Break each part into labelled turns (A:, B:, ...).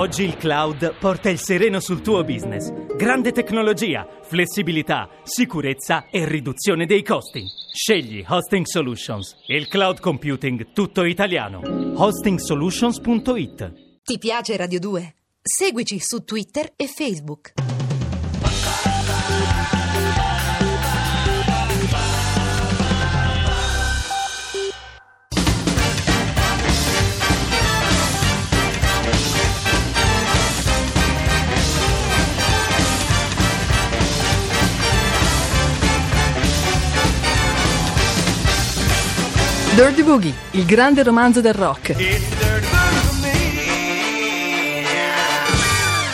A: Oggi il cloud porta il sereno sul tuo business. Grande tecnologia, flessibilità, sicurezza e riduzione dei costi. Scegli Hosting Solutions, il cloud computing tutto italiano. Hostingsolutions.it
B: Ti piace Radio 2? Seguici su Twitter e Facebook.
C: Dirty Boogie, il grande romanzo del rock.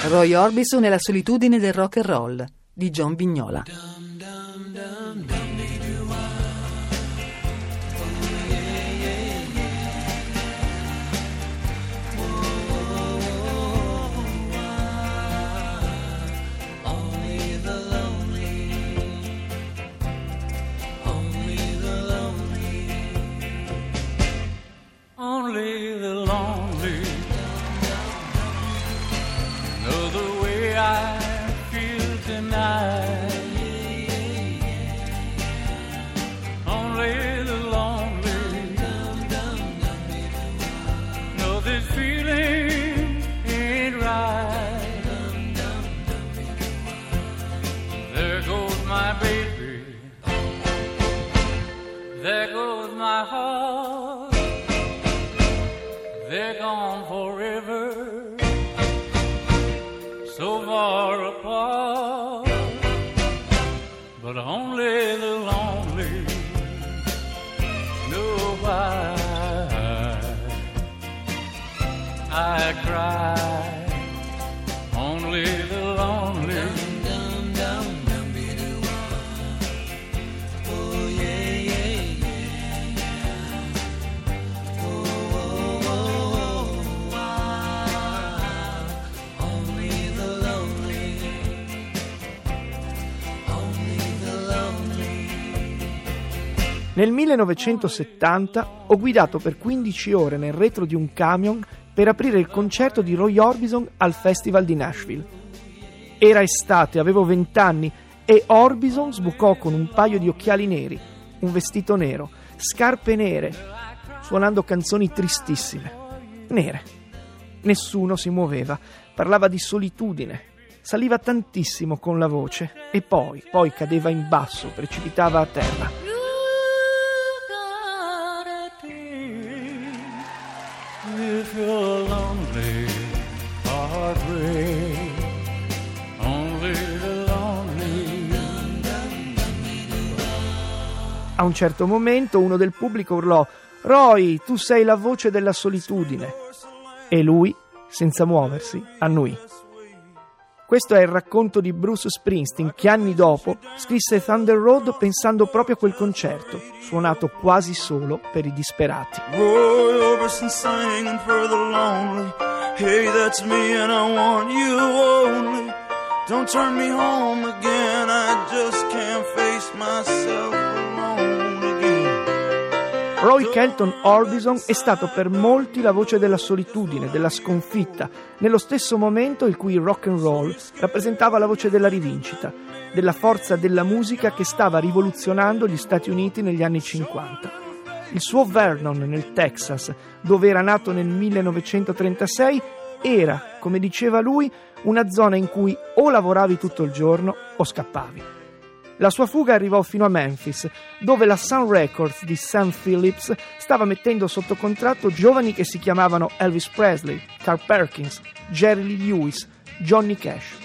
C: Roy Orbison e la solitudine del rock and roll di John Vignola.
D: But only the lonely know why I cry.
E: Nel 1970 ho guidato per 15 ore nel retro di un camion per aprire il concerto di Roy Orbison al Festival di Nashville. Era estate, avevo 20 anni e Orbison sbucò con un paio di occhiali neri, un vestito nero, scarpe nere, suonando canzoni tristissime. Nere. Nessuno si muoveva, parlava di solitudine, saliva tantissimo con la voce e poi, poi cadeva in basso, precipitava a terra. A un certo momento uno del pubblico urlò Roy, tu sei la voce della solitudine. E lui, senza muoversi, annuì. Questo è il racconto di Bruce Springsteen che anni dopo scrisse Thunder Road pensando proprio a quel concerto, suonato quasi solo per i disperati.
F: Don't turn me home again. I just can't face myself.
E: Roy Kelton Orbison è stato per molti la voce della solitudine, della sconfitta, nello stesso momento in cui il rock and roll rappresentava la voce della rivincita, della forza della musica che stava rivoluzionando gli Stati Uniti negli anni 50. Il suo Vernon nel Texas, dove era nato nel 1936, era, come diceva lui, una zona in cui o lavoravi tutto il giorno o scappavi. La sua fuga arrivò fino a Memphis, dove la Sun Records di Sam Phillips stava mettendo sotto contratto giovani che si chiamavano Elvis Presley, Carl Perkins, Jerry Lee Lewis, Johnny Cash.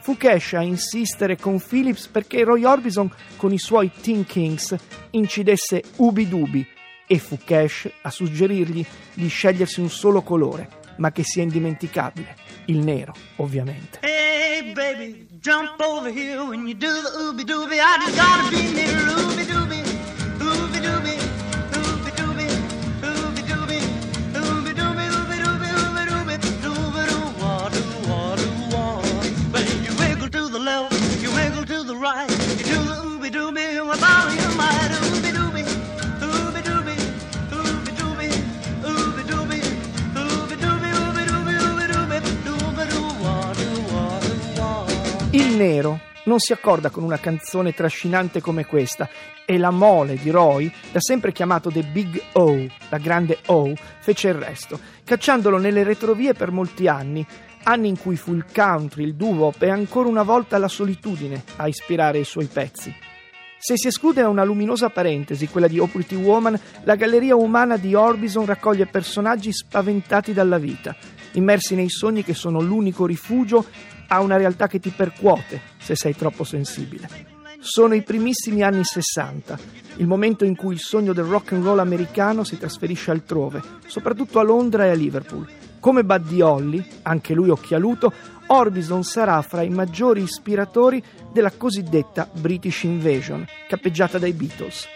E: Fu Cash a insistere con Phillips perché Roy Orbison con i suoi Teen Kings incidesse Ubi Dubi e fu Cash a suggerirgli di scegliersi un solo colore, ma che sia indimenticabile, il nero, ovviamente.
F: Hey, baby, jump over here when you do the ooby dooby. I just gotta be near ooby
E: nero non si accorda con una canzone trascinante come questa e la mole di Roy, da sempre chiamato The Big O, la grande O, fece il resto, cacciandolo nelle retrovie per molti anni, anni in cui fu il country, il doo-wop e ancora una volta la solitudine a ispirare i suoi pezzi. Se si esclude una luminosa parentesi, quella di O Pretty Woman, la galleria umana di Orbison raccoglie personaggi spaventati dalla vita, immersi nei sogni che sono l'unico rifugio a una realtà che ti percuote se sei troppo sensibile. Sono i primissimi anni 60, il momento in cui il sogno del rock and roll americano si trasferisce altrove, soprattutto a Londra e a Liverpool. Come Buddy Holly, anche lui occhialuto, Orbison sarà fra i maggiori ispiratori della cosiddetta British Invasion, cappeggiata dai Beatles.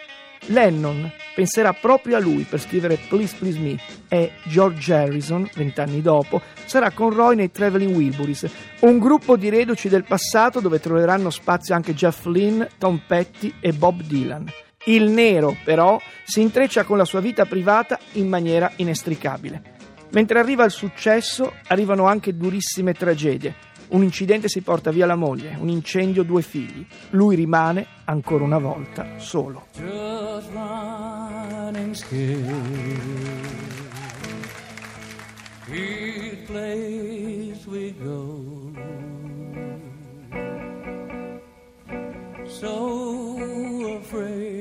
E: Lennon penserà proprio a lui per scrivere Please Please Me e George Harrison, vent'anni dopo, sarà con Roy nei Traveling Wilburys, un gruppo di reduci del passato dove troveranno spazio anche Jeff Lynne, Tom Petty e Bob Dylan. Il nero, però, si intreccia con la sua vita privata in maniera inestricabile. Mentre arriva il successo, arrivano anche durissime tragedie. Un incidente si porta via la moglie, un incendio due figli. Lui rimane, ancora una volta, solo.
D: so afraid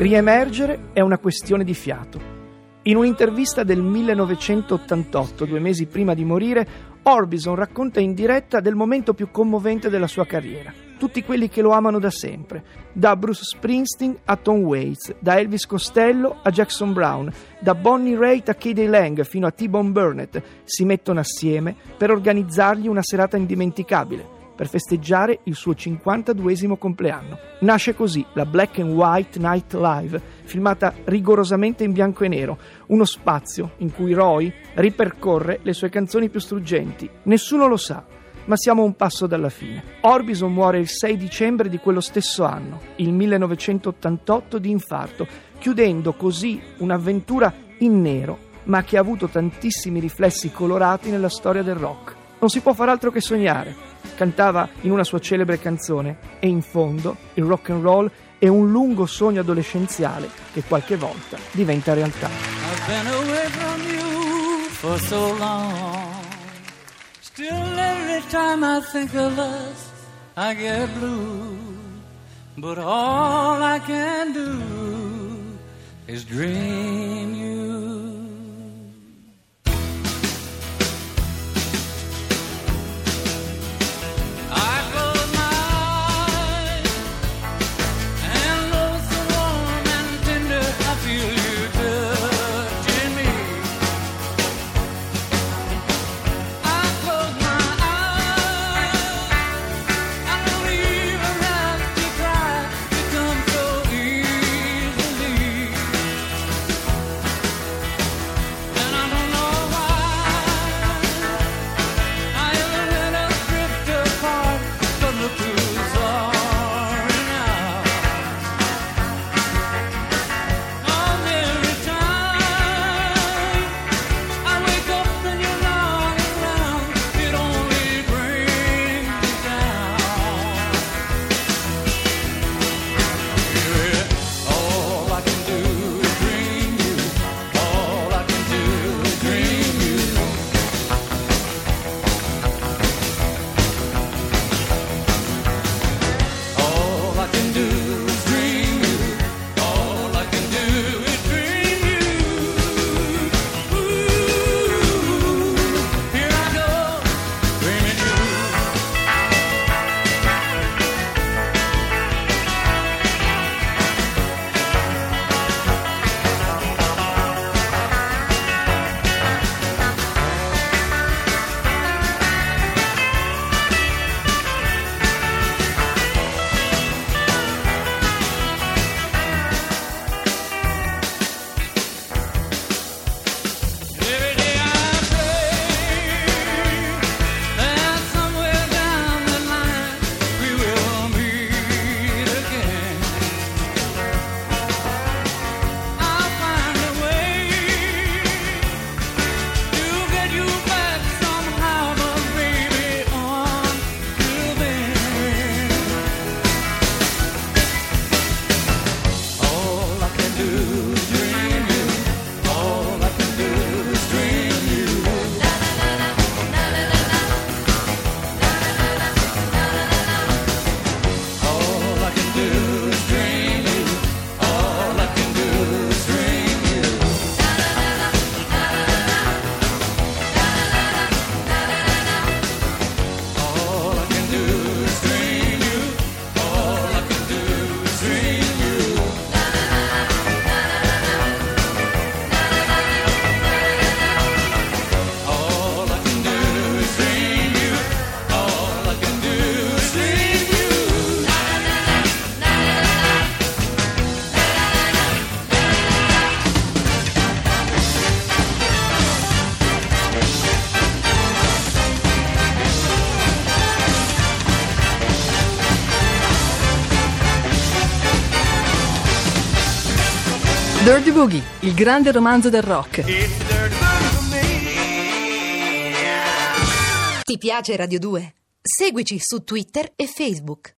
E: Riemergere è una questione di fiato. In un'intervista del 1988, due mesi prima di morire, Orbison racconta in diretta del momento più commovente della sua carriera. Tutti quelli che lo amano da sempre, da Bruce Springsteen a Tom Waits, da Elvis Costello a Jackson Brown, da Bonnie Raitt a Katie Lang fino a T-Bone Burnett, si mettono assieme per organizzargli una serata indimenticabile per festeggiare il suo 52esimo compleanno. Nasce così la Black and White Night Live, filmata rigorosamente in bianco e nero, uno spazio in cui Roy ripercorre le sue canzoni più struggenti. Nessuno lo sa, ma siamo un passo dalla fine. Orbison muore il 6 dicembre di quello stesso anno, il 1988, di infarto, chiudendo così un'avventura in nero, ma che ha avuto tantissimi riflessi colorati nella storia del rock. Non si può far altro che sognare cantava in una sua celebre canzone e in fondo il rock and roll è un lungo sogno adolescenziale che qualche volta diventa realtà.
D: Still, every time I think of us, I get blue. But all I can do is dream you.
C: Dirty Boogie, il grande romanzo del rock.
B: Ti piace Radio 2? Seguici su Twitter e Facebook.